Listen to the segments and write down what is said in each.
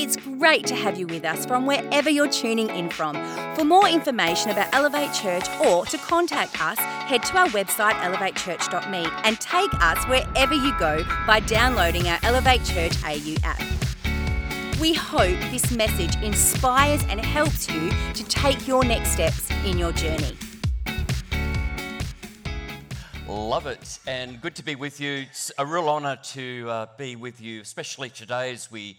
It's great to have you with us from wherever you're tuning in from. For more information about Elevate Church or to contact us, head to our website elevatechurch.me and take us wherever you go by downloading our Elevate Church AU app. We hope this message inspires and helps you to take your next steps in your journey. Love it, and good to be with you. It's a real honour to uh, be with you, especially today as we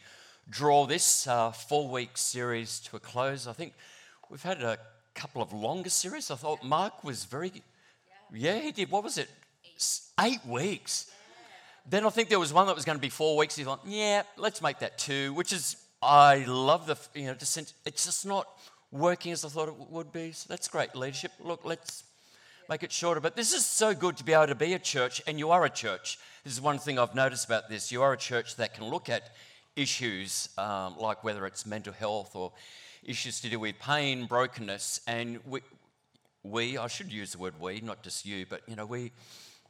draw this uh, four week series to a close. I think we've had a couple of longer series. I thought Mark was very, yeah, he did. What was it? Eight weeks. Then I think there was one that was going to be four weeks. He's like, yeah, let's make that two, which is, I love the, you know, just, it's just not working as I thought it would be. So that's great leadership. Look, let's make it shorter. But this is so good to be able to be a church, and you are a church. This is one thing I've noticed about this. You are a church that can look at issues um, like whether it's mental health or issues to do with pain, brokenness, and we, we, I should use the word we, not just you, but you know, we,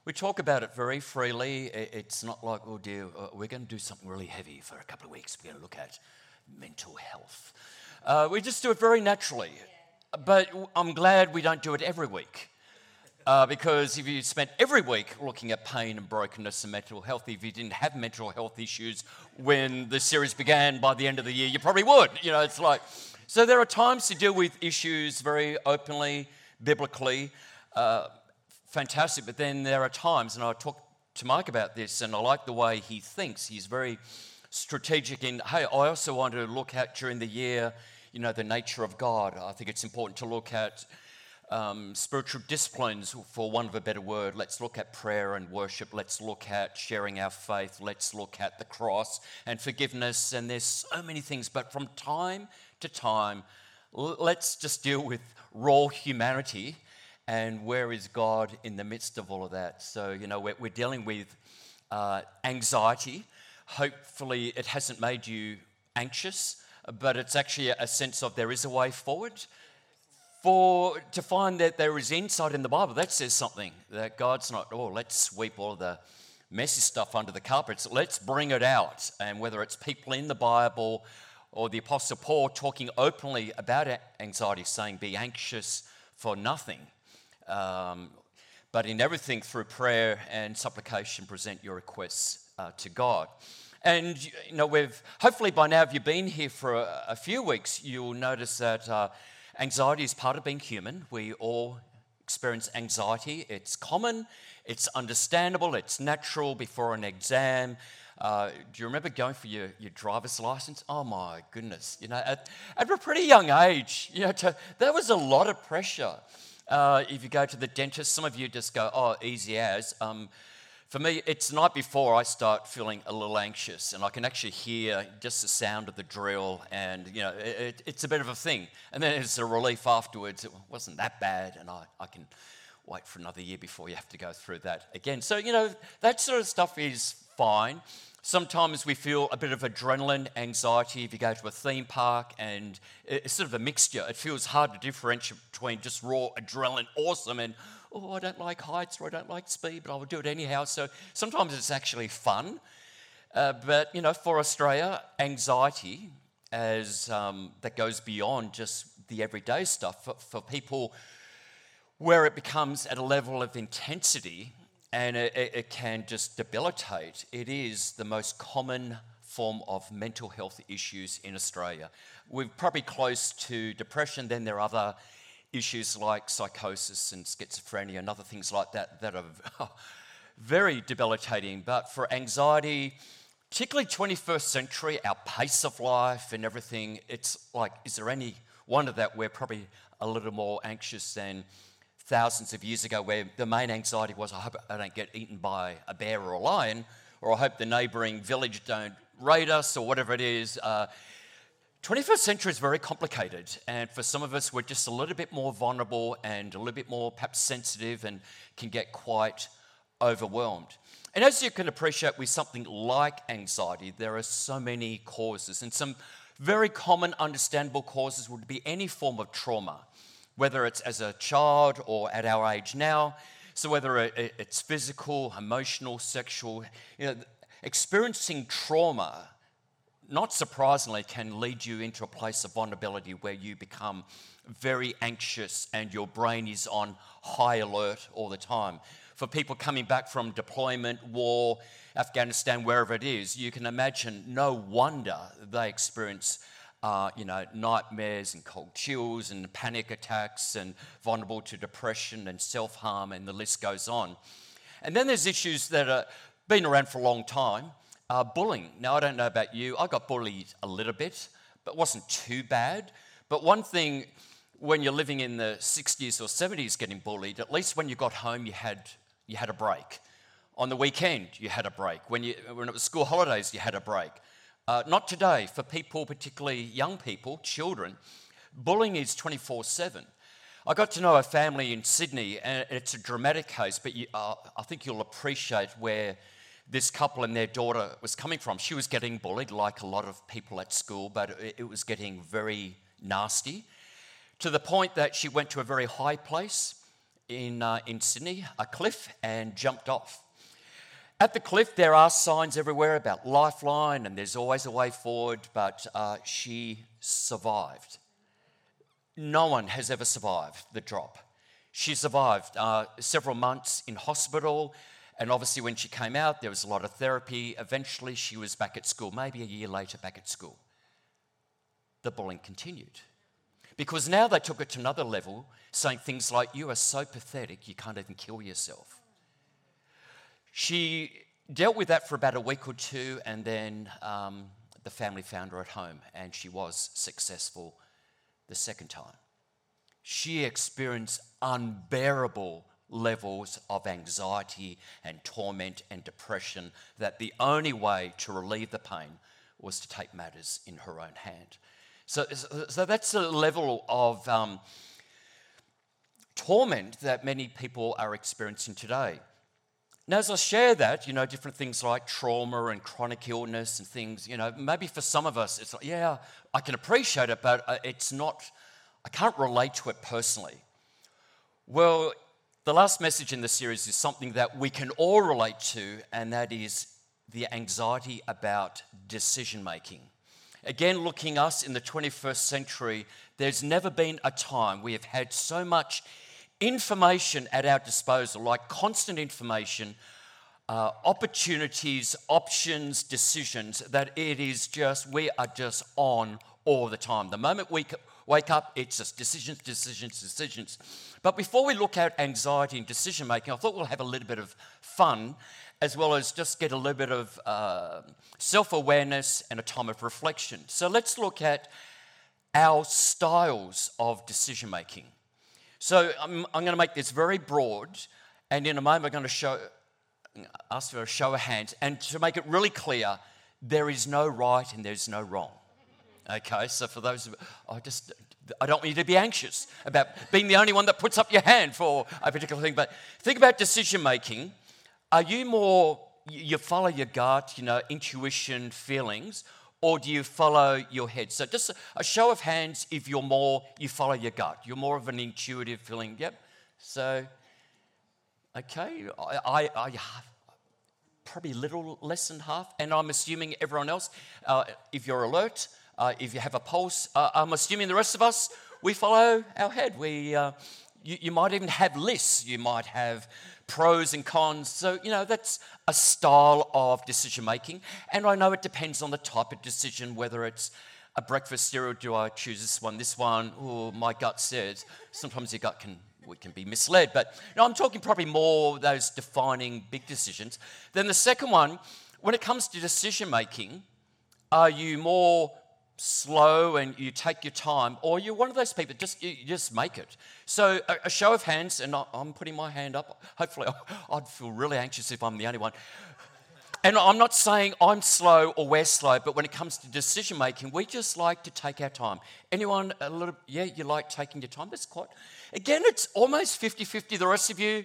we talk about it very freely. It's not like, oh dear, uh, we're going to do something really heavy for a couple of weeks. We're going to look at mental health. Uh, we just do it very naturally. But I'm glad we don't do it every week. Uh, because if you spent every week looking at pain and brokenness and mental health, if you didn't have mental health issues when the series began by the end of the year, you probably would. You know, it's like, so there are times to deal with issues very openly, biblically, uh, fantastic, but then there are times, and I talked to Mike about this, and I like the way he thinks. He's very strategic in, hey, I also want to look at during the year, you know, the nature of God. I think it's important to look at um, spiritual disciplines, for want of a better word. Let's look at prayer and worship. Let's look at sharing our faith. Let's look at the cross and forgiveness. And there's so many things. But from time to time, let's just deal with raw humanity and where is God in the midst of all of that. So, you know, we're, we're dealing with uh, anxiety. Hopefully, it hasn't made you anxious, but it's actually a sense of there is a way forward for to find that there is insight in the Bible, that says something that God's not, oh, let's sweep all the messy stuff under the carpets. Let's bring it out. And whether it's people in the Bible or the Apostle Paul talking openly about anxiety, saying, be anxious for nothing. Um, but in everything, through prayer and supplication, present your requests uh, to God. And you know, we've hopefully by now, if you've been here for a, a few weeks, you'll notice that uh, Anxiety is part of being human. We all experience anxiety. It's common, it's understandable, it's natural before an exam. Uh, do you remember going for your, your driver's license? Oh my goodness, you know, at, at a pretty young age, you know, that was a lot of pressure. Uh, if you go to the dentist, some of you just go, oh, easy as. Um, for me, it's the night before I start feeling a little anxious, and I can actually hear just the sound of the drill, and you know, it, it's a bit of a thing. And then it's a relief afterwards. It wasn't that bad, and I, I can wait for another year before you have to go through that again. So, you know, that sort of stuff is fine. Sometimes we feel a bit of adrenaline, anxiety if you go to a theme park, and it's sort of a mixture. It feels hard to differentiate between just raw adrenaline, awesome, and oh, I don't like heights or I don't like speed, but I will do it anyhow. So sometimes it's actually fun. Uh, but, you know, for Australia, anxiety as um, that goes beyond just the everyday stuff for, for, people where it becomes at a level of intensity and it, it can just debilitate. It is the most common form of mental health issues in Australia. We're probably close to depression, then there are other issues like psychosis and schizophrenia and other things like that that are very debilitating. But for anxiety, particularly 21st century, our pace of life and everything, it's like, is there any wonder that we're probably a little more anxious than thousands of years ago, where the main anxiety was, I hope I don't get eaten by a bear or a lion, or I hope the neighboring village don't raid us, or whatever it is. Uh, 21st century is very complicated, and for some of us, we're just a little bit more vulnerable and a little bit more perhaps sensitive and can get quite overwhelmed. And as you can appreciate with something like anxiety, there are so many causes, and some very common, understandable causes would be any form of trauma, whether it's as a child or at our age now. So, whether it's physical, emotional, sexual, you know, experiencing trauma not surprisingly, can lead you into a place of vulnerability where you become very anxious and your brain is on high alert all the time. For people coming back from deployment, war, Afghanistan, wherever it is, you can imagine no wonder they experience uh, you know, nightmares and cold chills and panic attacks and vulnerable to depression and self harm, and the list goes on. And then there's issues that have been around for a long time. Uh, bullying. Now, I don't know about you, I got bullied a little bit, but wasn't too bad. But one thing, when you're living in the 60s or 70s getting bullied, at least when you got home, you had, you had a break. On the weekend, you had a break. When, you, when it was school holidays, you had a break. Uh, not today, for people, particularly young people, children, bullying is 24 7. I got to know a family in Sydney, and it's a dramatic case, but you, uh, I think you'll appreciate where this couple and their daughter was coming from. She was getting bullied, like a lot of people at school, but it, was getting very nasty to the point that she went to a very high place in, uh, in Sydney, a cliff, and jumped off. At the cliff, there are signs everywhere about lifeline, and there's always a way forward, but uh, she survived. No one has ever survived the drop. She survived uh, several months in hospital, and obviously, when she came out, there was a lot of therapy. Eventually, she was back at school, maybe a year later, back at school. The bullying continued. Because now they took it to another level, saying things like, You are so pathetic, you can't even kill yourself. She dealt with that for about a week or two, and then um, the family found her at home, and she was successful the second time. She experienced unbearable levels of anxiety and torment and depression that the only way to relieve the pain was to take matters in her own hand. So, so that's a level of um, torment that many people are experiencing today. Now, as I share that, you know, different things like trauma and chronic illness and things, you know, maybe for some of us, it's like, yeah, I can appreciate it, but uh, it's not, I can't relate to it personally. Well, the last message in the series is something that we can all relate to, and that is the anxiety about decision making. Again, looking us in the 21st century, there's never been a time we have had so much information at our disposal, like constant information, uh, opportunities, options, decisions, that it is just, we are just on all the time. The moment we wake up, it's just decisions, decisions, decisions. But before we look at anxiety and decision making, I thought we'll have a little bit of fun as well as just get a little bit of uh, self awareness and a time of reflection. So let's look at our styles of decision making. So I'm, I'm going to make this very broad, and in a moment I'm going to show, ask for a show of hands, and to make it really clear, there is no right and there's no wrong. Okay, so for those, I just I don't want you to be anxious about being the only one that puts up your hand for a particular thing. But think about decision making. Are you more you follow your gut, you know, intuition, feelings, or do you follow your head? So just a show of hands if you're more, you follow your gut. You're more of an intuitive feeling. Yep. So, okay, I, I, I probably a little less than half, and I'm assuming everyone else, uh, if you're alert, uh, if you have a pulse, uh, I'm assuming the rest of us, we follow our head. We, uh, you, you might even have lists. You might have pros and cons. So, you know, that's a style of decision making. And I know it depends on the type of decision, whether it's a breakfast cereal, do I choose this one, this one? Oh, my gut says. Sometimes your gut can we can be misled, but you know, I'm talking probably more those defining big decisions. Then the second one, when it comes to decision making, are you more slow and you take your time, or you're one of those people just you just make it. So a, a show of hands, and I'm putting my hand up. Hopefully, I'd feel really anxious if I'm the only one. And I'm not saying I'm slow or we're slow, but when it comes to decision making, we just like to take our time. Anyone a little, yeah, you like taking your time? That's quite, again, it's almost 50 50. The rest of you,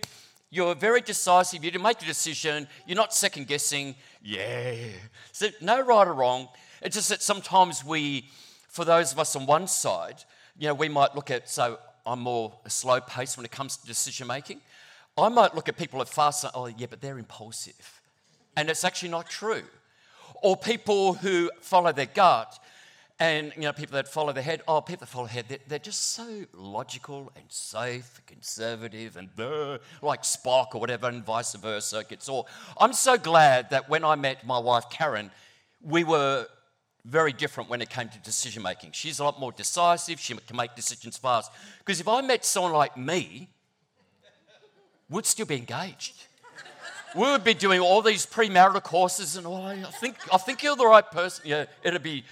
you're very decisive. You make a decision. You're not second guessing. Yeah. So, no right or wrong. It's just that sometimes we, for those of us on one side, you know, we might look at, so I'm more a slow pace when it comes to decision making. I might look at people at fast, oh, yeah, but they're impulsive. And it's actually not true. or people who follow their gut and you know people that follow their head oh people that follow their head they're, they're just so logical and safe conservative and uh, like spock or whatever and vice versa it's all i'm so glad that when i met my wife karen we were very different when it came to decision making she's a lot more decisive she can make decisions fast because if i met someone like me we'd still be engaged we would be doing all these premarital courses and all. I think I think you're the right person. Yeah, it'd be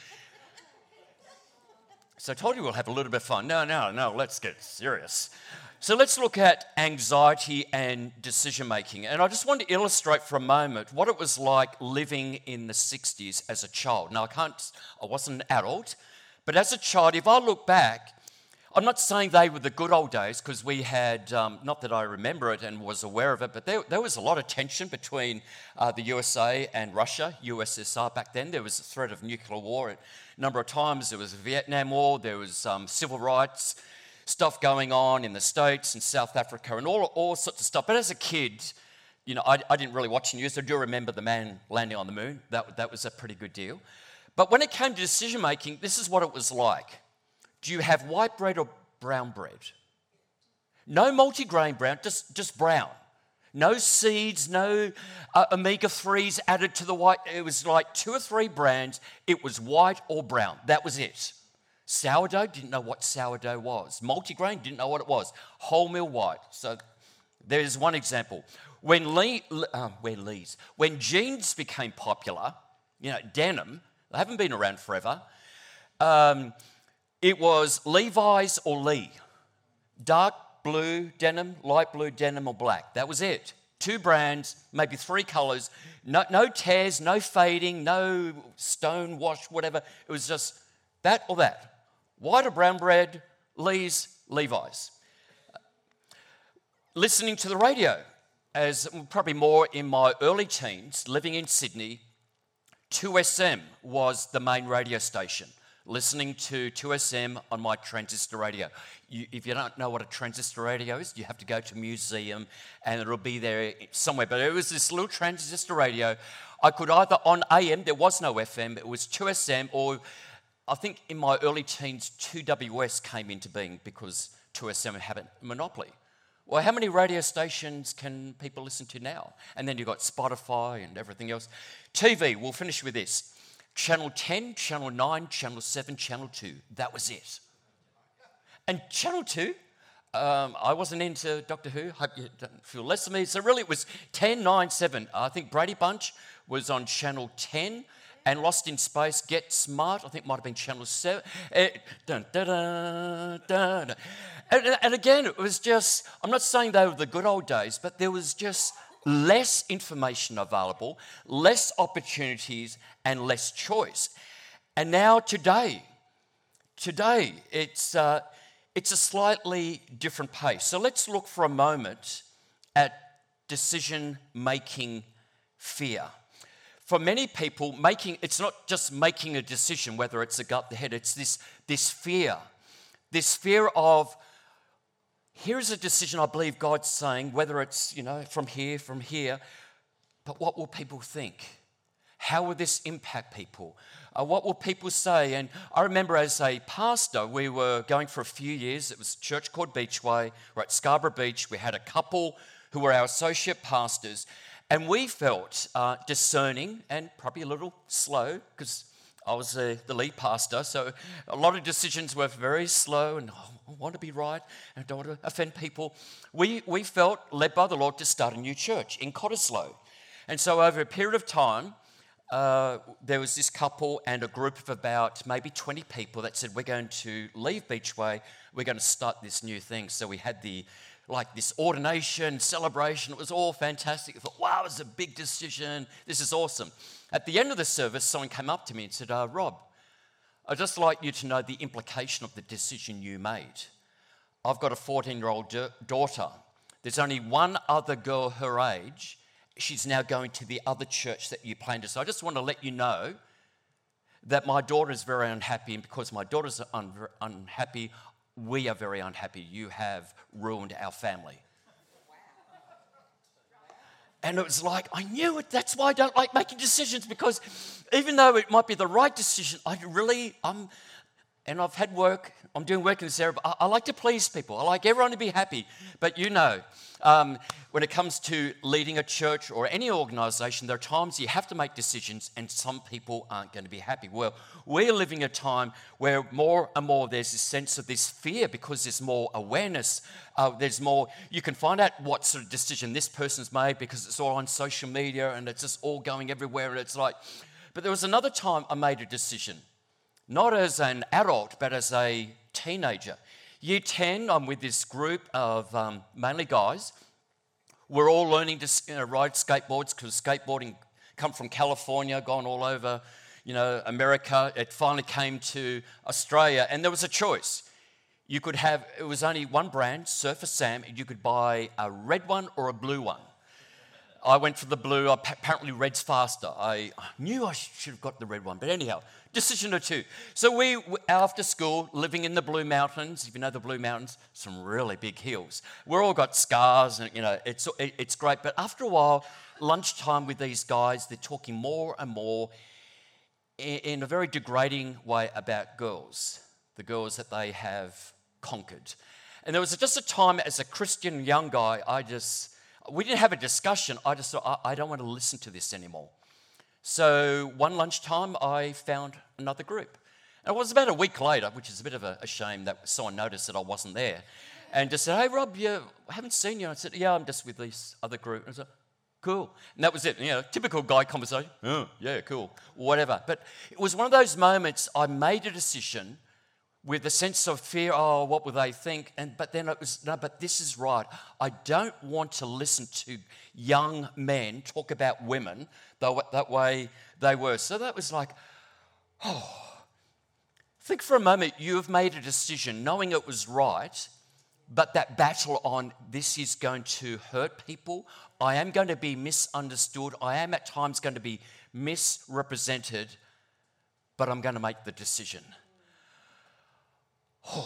so I told you we'll have a little bit of fun. No, no, no, let's get serious. So let's look at anxiety and decision making. And I just want to illustrate for a moment what it was like living in the 60s as a child. Now, I can't, I wasn't an adult, but as a child, if I look back, I'm not saying they were the good old days because we had, um, not that I remember it and was aware of it, but there, there was a lot of tension between uh, the USA and Russia, USSR back then. There was a threat of nuclear war a number of times. There was the Vietnam War, there was um, civil rights stuff going on in the States and South Africa and all, all sorts of stuff. But as a kid, you know, I, I didn't really watch news. I do remember the man landing on the moon. That, that was a pretty good deal. But when it came to decision making, this is what it was like. Do you have white bread or brown bread? No multigrain brown, just, just brown. No seeds, no uh, omega 3s added to the white. It was like two or three brands. It was white or brown. That was it. Sourdough, didn't know what sourdough was. Multigrain, didn't know what it was. Wholemeal white. So there's one example. When, Lee, um, when Lee's, when jeans became popular, you know, denim, they haven't been around forever. Um, it was Levi's or Lee. Dark blue denim, light blue denim, or black. That was it. Two brands, maybe three colors, no, no tears, no fading, no stone wash, whatever. It was just that or that. White or brown bread, Lee's, Levi's. Listening to the radio, as probably more in my early teens, living in Sydney, 2SM was the main radio station listening to 2SM on my transistor radio. You, if you don't know what a transistor radio is, you have to go to a museum and it'll be there somewhere. But it was this little transistor radio. I could either on AM, there was no FM, it was 2SM, or I think in my early teens, 2WS came into being because 2SM had a monopoly. Well, how many radio stations can people listen to now? And then you've got Spotify and everything else. TV, we'll finish with this. Channel 10, Channel 9, Channel 7, Channel 2. That was it. And Channel 2, um, I wasn't into Doctor Who. Hope you don't feel less of me. So really, it was 10, 9, 7. I think Brady Bunch was on Channel 10 and Lost in Space, Get Smart, I think might have been Channel 7. Uh, dun, dun, dun, dun. And, and again, it was just, I'm not saying they were the good old days, but there was just less information available, less opportunities, and less choice. And now, today, today, it's, uh, it's a slightly different pace. So let's look for a moment at decision making fear. For many people, making it's not just making a decision, whether it's a gut, the head, it's this, this fear. This fear of here is a decision I believe God's saying, whether it's, you know, from here, from here, but what will people think? How will this impact people? Uh, what will people say? And I remember as a pastor, we were going for a few years. It was a church called Beachway. We're at Scarborough Beach. We had a couple who were our associate pastors. And we felt uh, discerning and probably a little slow because I was the lead pastor. So a lot of decisions were very slow and oh, I want to be right and I don't want to offend people. We, we felt led by the Lord to start a new church in Cottesloe. And so over a period of time, uh, there was this couple and a group of about maybe 20 people that said, We're going to leave Beachway, we're going to start this new thing. So we had the like this ordination celebration. It was all fantastic. I thought, wow, it was a big decision. This is awesome. At the end of the service, someone came up to me and said, uh, Rob, I'd just like you to know the implication of the decision you made. I've got a 14 year old daughter. There's only one other girl her age. She's now going to the other church that you planted. So I just want to let you know that my daughter is very unhappy, and because my daughter's un- unhappy, we are very unhappy. You have ruined our family. And it was like, I knew it. That's why I don't like making decisions because even though it might be the right decision, I really, I'm, and I've had work, I'm doing work in this area, but I, I like to please people. I like everyone to be happy. But you know, um, when it comes to leading a church or any organization, there are times you have to make decisions and some people aren't going to be happy. Well, we're living a time where more and more there's this sense of this fear because there's more awareness. Uh, there's more, you can find out what sort of decision this person's made because it's all on social media and it's just all going everywhere. And it's like, but there was another time I made a decision not as an adult, but as a teenager. Year 10, I'm with this group of um, mainly guys. We're all learning to you know, ride skateboards because skateboarding come from California, gone all over, you know, America. It finally came to Australia, and there was a choice. You could have, it was only one brand, Surfer Sam, and you could buy a red one or a blue one. I went for the blue. Apparently, red's faster. I knew I should have got the red one, but anyhow, decision or two. So we, after school, living in the Blue Mountains. If you know the Blue Mountains, some really big hills. We're all got scars, and you know it's it's great. But after a while, lunchtime with these guys, they're talking more and more in a very degrading way about girls, the girls that they have conquered. And there was just a time as a Christian young guy, I just we didn't have a discussion. I just thought, I, don't want to listen to this anymore. So one lunchtime, I found another group. And it was about a week later, which is a bit of a, a shame that someone noticed that I wasn't there, and just said, "Hey, Rob, you I haven't seen you." I said, "Yeah, I'm just with this other group." And I said, "Cool," and that was it. You know, typical guy conversation. Oh, yeah, cool, whatever. But it was one of those moments. I made a decision with a sense of fear oh what will they think? And but then it was no but this is right. I don't want to listen to young men talk about women that way they were. So that was like oh. Think for a moment you have made a decision knowing it was right but that battle on this is going to hurt people. I am going to be misunderstood. I am at times going to be misrepresented but i'm going to make the decision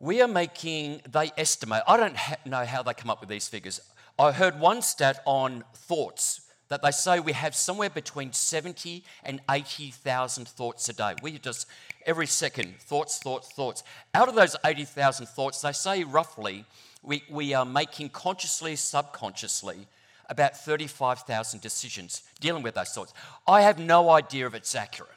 we are making, they estimate, I don't ha- know how they come up with these figures. I heard one stat on thoughts that they say we have somewhere between 70 and 80,000 thoughts a day. We just, every second, thoughts, thoughts, thoughts. Out of those 80,000 thoughts, they say roughly we, we are making consciously, subconsciously, about 35,000 decisions dealing with those thoughts. I have no idea if it's accurate.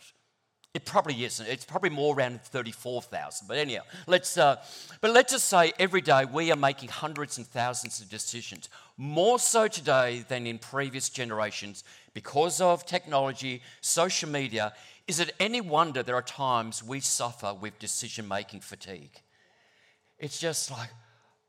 It probably isn't. It's probably more around 34,000. But anyhow, let's, uh, but let's just say every day we are making hundreds and thousands of decisions. More so today than in previous generations because of technology, social media. Is it any wonder there are times we suffer with decision making fatigue? It's just like,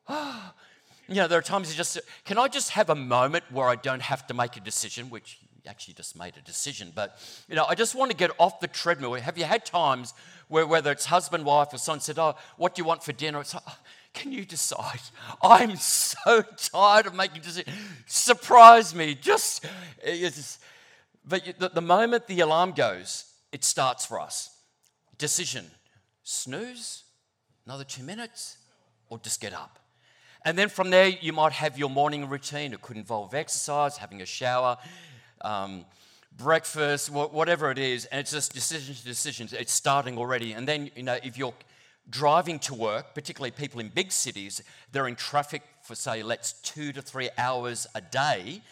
ah. Oh. You know, there are times you just, can I just have a moment where I don't have to make a decision, which actually just made a decision. But, you know, I just want to get off the treadmill. Have you had times where, whether it's husband, wife, or son, said, Oh, what do you want for dinner? It's like, oh, can you decide? I'm so tired of making decisions. Surprise me. Just, but the, the moment the alarm goes, it starts for us. Decision snooze, another two minutes, or just get up. And then from there, you might have your morning routine. It could involve exercise, having a shower, um, breakfast, whatever it is, and it's just decision to decisions. It's starting already. And then, you know, if you're driving to work, particularly people in big cities, they're in traffic for, say, let's two to three hours a day.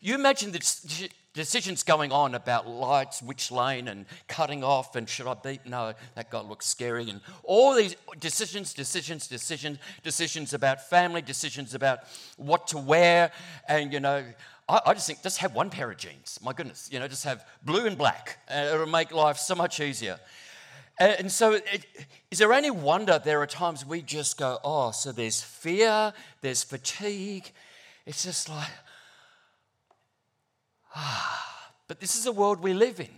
You imagine the decisions going on about lights, which lane, and cutting off, and should I beat? No, that guy looks scary. And all these decisions, decisions, decisions, decisions about family, decisions about what to wear, and, you know, I, I, just think just have one pair of jeans. My goodness, you know, just have blue and black. and it'll make life so much easier. And, and so, it, is there any wonder there are times we just go, oh, so there's fear, there's fatigue. It's just like, ah. But this is the world we live in.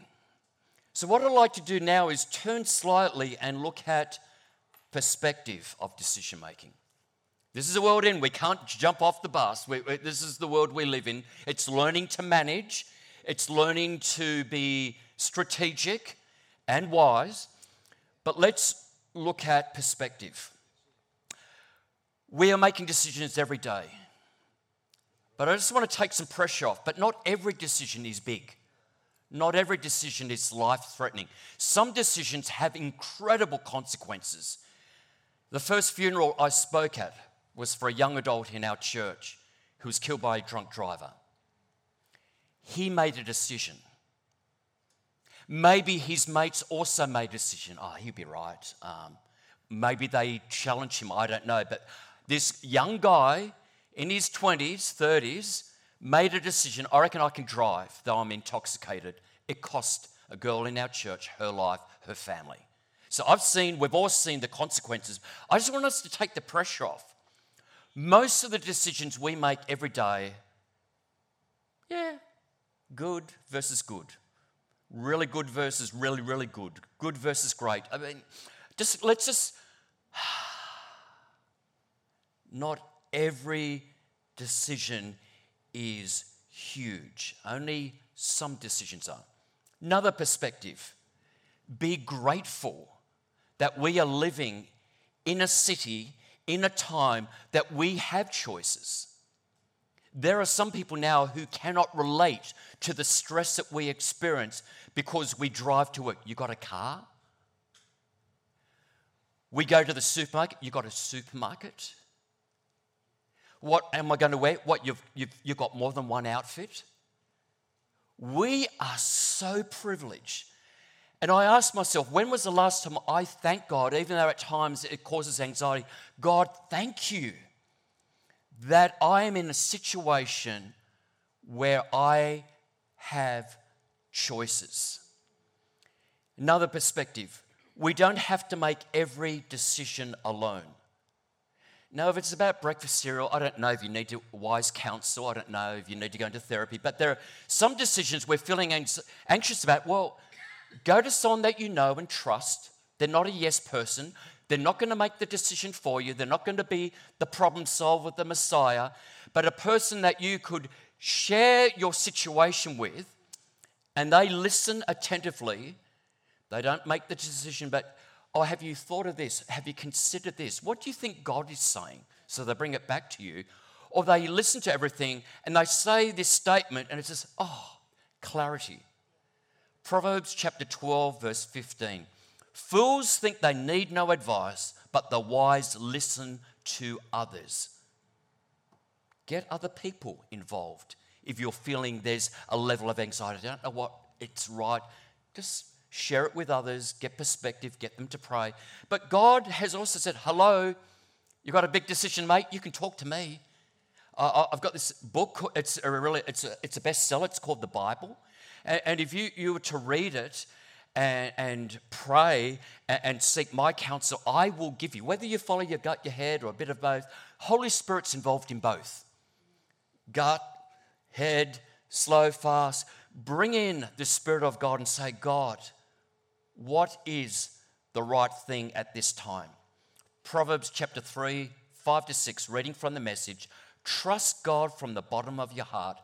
So, what I'd like to do now is turn slightly and look at perspective of decision making. This is the world in. We can't jump off the bus. We, we, this is the world we live in. It's learning to manage, it's learning to be strategic and wise. But let's look at perspective. We are making decisions every day. But I just want to take some pressure off. But not every decision is big. Not every decision is life threatening. Some decisions have incredible consequences. The first funeral I spoke at was for a young adult in our church who was killed by a drunk driver. He made a decision. Maybe his mates also made a decision. Oh, he'll be right. Um, maybe they challenged him. I don't know. But this young guy in his 20s, 30s, made a decision I reckon I can drive, though I'm intoxicated. It cost a girl in our church her life, her family. So I've seen, we've all seen the consequences. I just want us to take the pressure off. Most of the decisions we make every day, yeah, good versus good. Really good versus really, really good. Good versus great. I mean, just let's just not every decision is huge. Only some decisions are. Another perspective be grateful that we are living in a city, in a time that we have choices. There are some people now who cannot relate to the stress that we experience because we drive to work. You got a car? We go to the supermarket. You got a supermarket? What am I going to wear? What, you've, you've, you've got more than one outfit? We are so privileged. And I ask myself, when was the last time I thanked God, even though at times it causes anxiety? God, thank you that I am in a situation where I have choices. Another perspective we don't have to make every decision alone. Now, if it's about breakfast cereal, I don't know if you need to wise counsel. I don't know if you need to go into therapy. But there are some decisions we're feeling anxious about. Well, go to someone that you know and trust. They're not a yes person. They're not going to make the decision for you. They're not going to be the problem solver, the Messiah, but a person that you could share your situation with and they listen attentively. They don't make the decision, but Oh, have you thought of this? Have you considered this? What do you think God is saying? So they bring it back to you. Or they listen to everything and they say this statement and it's just, oh, clarity. Proverbs chapter 12, verse 15. Fools think they need no advice, but the wise listen to others. Get other people involved. If you're feeling there's a level of anxiety, I don't know what it's right, just share it with others, get perspective, get them to pray. But God has also said, hello, you've got a big decision, mate, you can talk to me. I've got this book, it's a, really, it's a, it's a bestseller, it's called the Bible. And, if you, you were to read it, and, and, pray and, and, seek my counsel, I will give you. Whether you follow your gut, your head, or a bit of both, Holy Spirit's involved in both. Gut, head, slow, fast. Bring in the Spirit of God and say, God, what is the right thing at this time? Proverbs chapter 3, 5 to 6, reading from the message. Trust God from the bottom of your heart.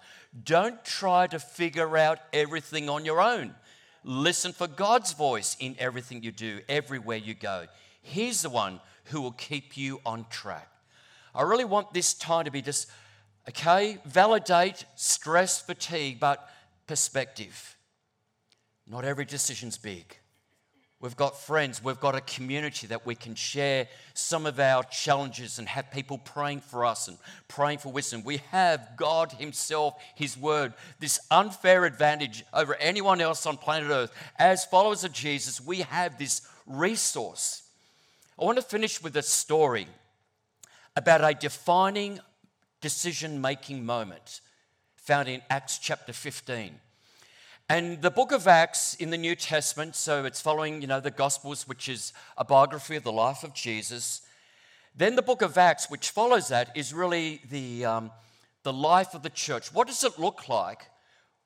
Don't try to figure out everything on your own. Listen for God's voice in everything you do, everywhere you go. He's the one who will keep you on track. I really want this time to be just, okay, validate stress, fatigue, but perspective. Not every decision's big. We've got friends, we've got a community that we can share some of our challenges and have people praying for us and praying for wisdom. We have God Himself, His Word, this unfair advantage over anyone else on planet Earth. As followers of Jesus, we have this resource. I want to finish with a story about a defining decision making moment found in Acts chapter 15. And the book of Acts in the New Testament, so it's following, you know, the Gospels, which is a biography of the life of Jesus. Then the book of Acts, which follows that, is really the, um, the life of the church. What does it look like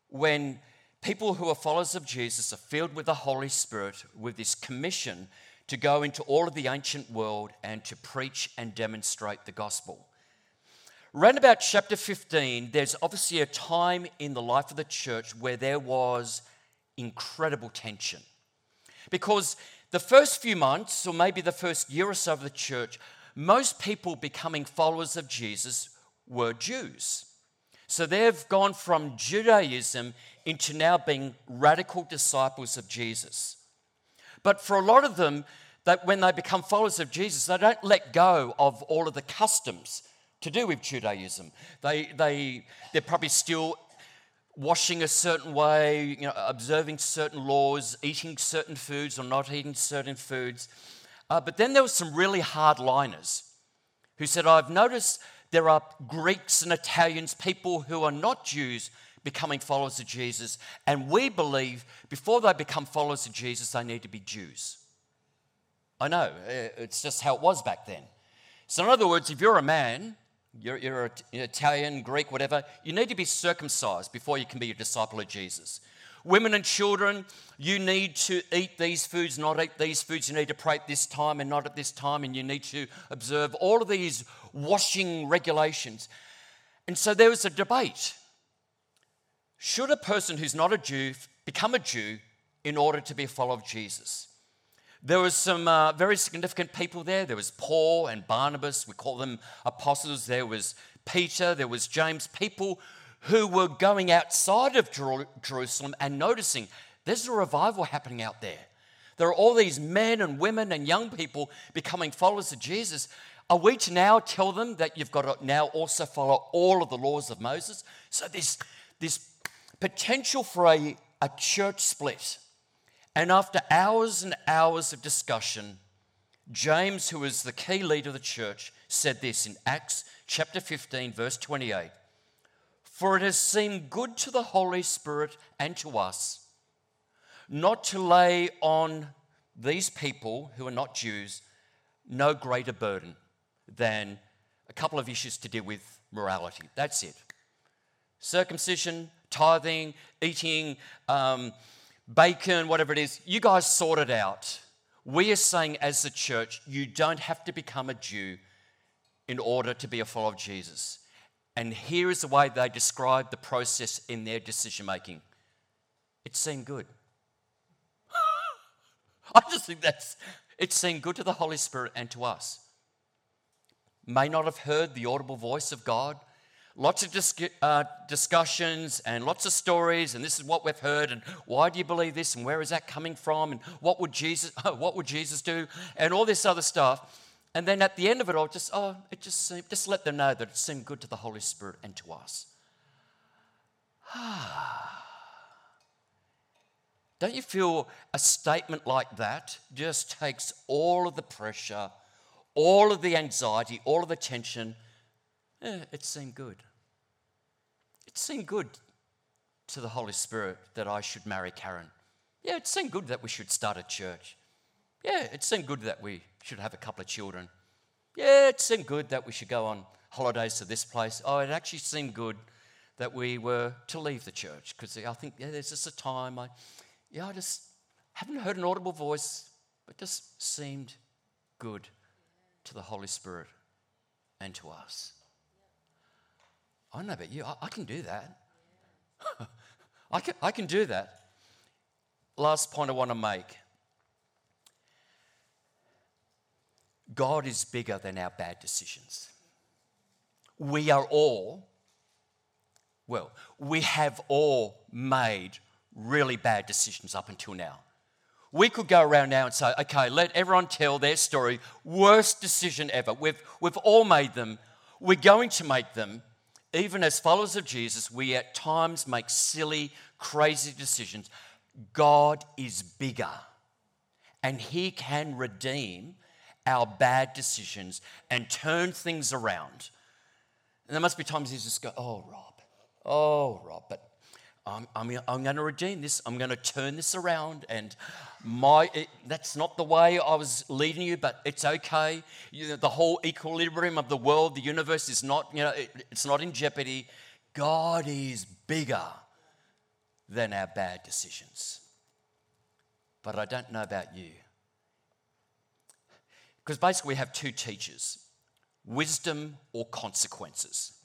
when people who are followers of Jesus are filled with the Holy Spirit with this commission to go into all of the ancient world and to preach and demonstrate the gospel? Around about chapter 15, there's obviously a time in the life of the church where there was incredible tension. Because the first few months, or maybe the first year or so of the church, most people becoming followers of Jesus were Jews. So they've gone from Judaism into now being radical disciples of Jesus. But for a lot of them, that when they become followers of Jesus, they don't let go of all of the customs to do with Judaism. They, they, they're probably still washing a certain way, you know, observing certain laws, eating certain foods or not eating certain foods. Uh, but then there were some really hardliners who said, I've noticed there are Greeks and Italians, people who are not Jews, becoming followers of Jesus. And we believe before they become followers of Jesus, they need to be Jews. I know, eh, it's just how it was back then. So, in other words, if you're a man, you're, you're Italian, Greek, whatever, you need to be circumcised before you can be a disciple of Jesus. Women and children, you need to eat these foods, not eat these foods. You need to pray at this time and not at this time, and you need to observe all of these washing regulations. And so there was a debate. Should a person who's not a Jew become a Jew in order to be a follower of Jesus? There was some uh, very significant people there. There was Paul and Barnabas. We call them apostles. There was Peter. There was James. People who were going outside of Jerusalem and noticing there's a revival happening out there. There are all these men and women and young people becoming followers of Jesus. Are we to now tell them that you've got to now also follow all of the laws of Moses? So there's this potential for a, a church split. And after hours and hours of discussion, James, who was the key leader of the church, said this in Acts chapter 15, verse 28 For it has seemed good to the Holy Spirit and to us not to lay on these people who are not Jews no greater burden than a couple of issues to deal with morality. That's it. Circumcision, tithing, eating um, bacon, whatever it is, you guys sort it out. We are saying, as the church, you don't have to become a Jew in order to be a follower of Jesus. And here is the way they describe the process in their decision making it seemed good. I just think that's, it seemed good to the Holy Spirit and to us. May not have heard the audible voice of God, lots of dis- uh, discussions and lots of stories, and this is what we've heard, and why do you believe this, and where is that coming from, and what would Jesus, what would Jesus do, and all this other stuff. And then at the end of it all, just oh, it just seemed, just let them know that it seemed good to the Holy Spirit and to us. Don't you feel a statement like that just takes all of the pressure, all of the anxiety, all of the tension? Eh, it seemed good seemed good to the Holy Spirit that I should marry Karen. Yeah, it seemed good that we should start a church. Yeah, it seemed good that we should have a couple of children. Yeah, it seemed good that we should go on holidays to this place. Oh, it actually seemed good that we were to leave the church because I think, yeah, there's just a time I, yeah, I just haven't heard an audible voice, but just seemed good to the Holy Spirit and to us. I know about you. I, I can do that. I, can, I can do that. Last point I want to make God is bigger than our bad decisions. We are all, well, we have all made really bad decisions up until now. We could go around now and say, okay, let everyone tell their story. Worst decision ever. We've, we've all made them. We're going to make them even as followers of Jesus, we at times make silly, crazy decisions. God is bigger and He can redeem our bad decisions and turn things around. And there must be times He just go, Oh, Rob, oh, Rob, but I'm, I'm, I'm going to redeem this. I'm going to turn this around. And my, it, that's not the way I was leading you, but it's okay. You know, the whole equilibrium of the world, the universe is not, you know, it, it's not in jeopardy. God is bigger than our bad decisions. But I don't know about you. Because basically, we have two teachers wisdom or consequences.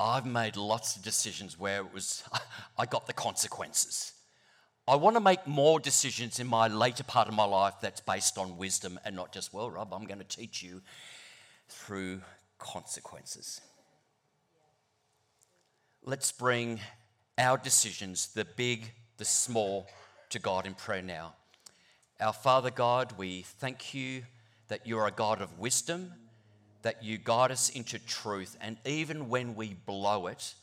I've made lots of decisions where it was, I got the consequences. I want to make more decisions in my later part of my life that's based on wisdom and not just, well, Rob, I'm going to teach you through consequences. let's bring our decisions, the big, the small, to God in prayer now. Our Father God, we thank you that you're a God of wisdom, that you guide us into truth, and even when we blow it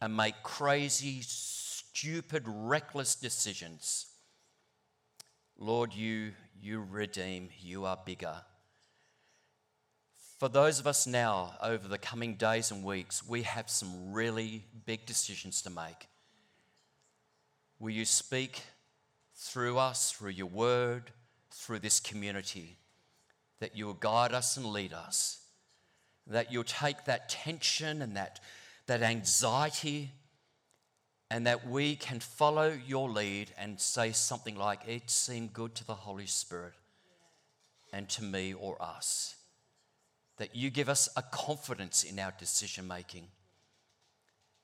and make crazy, stupid, reckless decisions, Lord, you, you redeem, you are bigger. For those of us now, over the coming days and weeks, we have some really big decisions to make. Will you speak through us, through your word, through this community, that you will guide us and lead us, that you'll take that tension and that, that anxiety, and that we can follow your lead and say something like, It seemed good to the Holy Spirit and to me or us that you give us a confidence in our decision making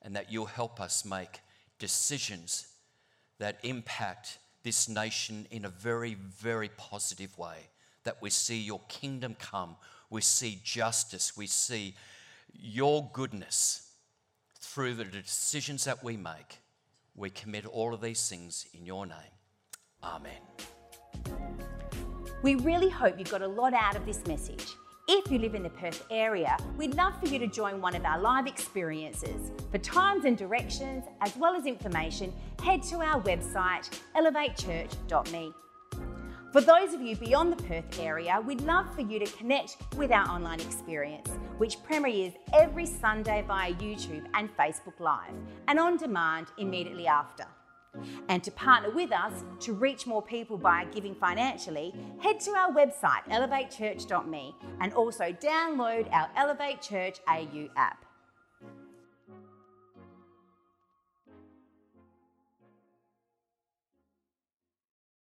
and that you'll help us make decisions that impact this nation in a very, very positive way. That we see your kingdom come, we see justice, we see your goodness through the decisions that we make. We commit all of these things in your name. Amen. We really hope you got a lot out of this message. If you live in the Perth area, we'd love for you to join one of our live experiences. For times and directions, as well as information, head to our website, elevatechurch.me. For those of you beyond the Perth area, we'd love for you to connect with our online experience, which premieres every Sunday via YouTube and Facebook Live, and on demand immediately after. And to partner with us to reach more people by giving financially, head to our website elevatechurch.me and also download our Elevate Church AU app.